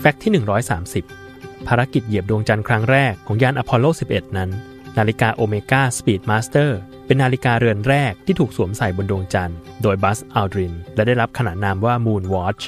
fact ที่ 130 ภารกิจเหยียบดวงจันทร์ครั้งแรกของยานอพอลโล 11 นั้น นาฬิกาโอเมก้าสปีดมาสเตอร์เป็นนาฬิกาเรือนแรกที่ถูกสวมใส่บนดวงจันทร์ โดยบัสอัลดริน และได้รับขนานนามว่า Moon Watch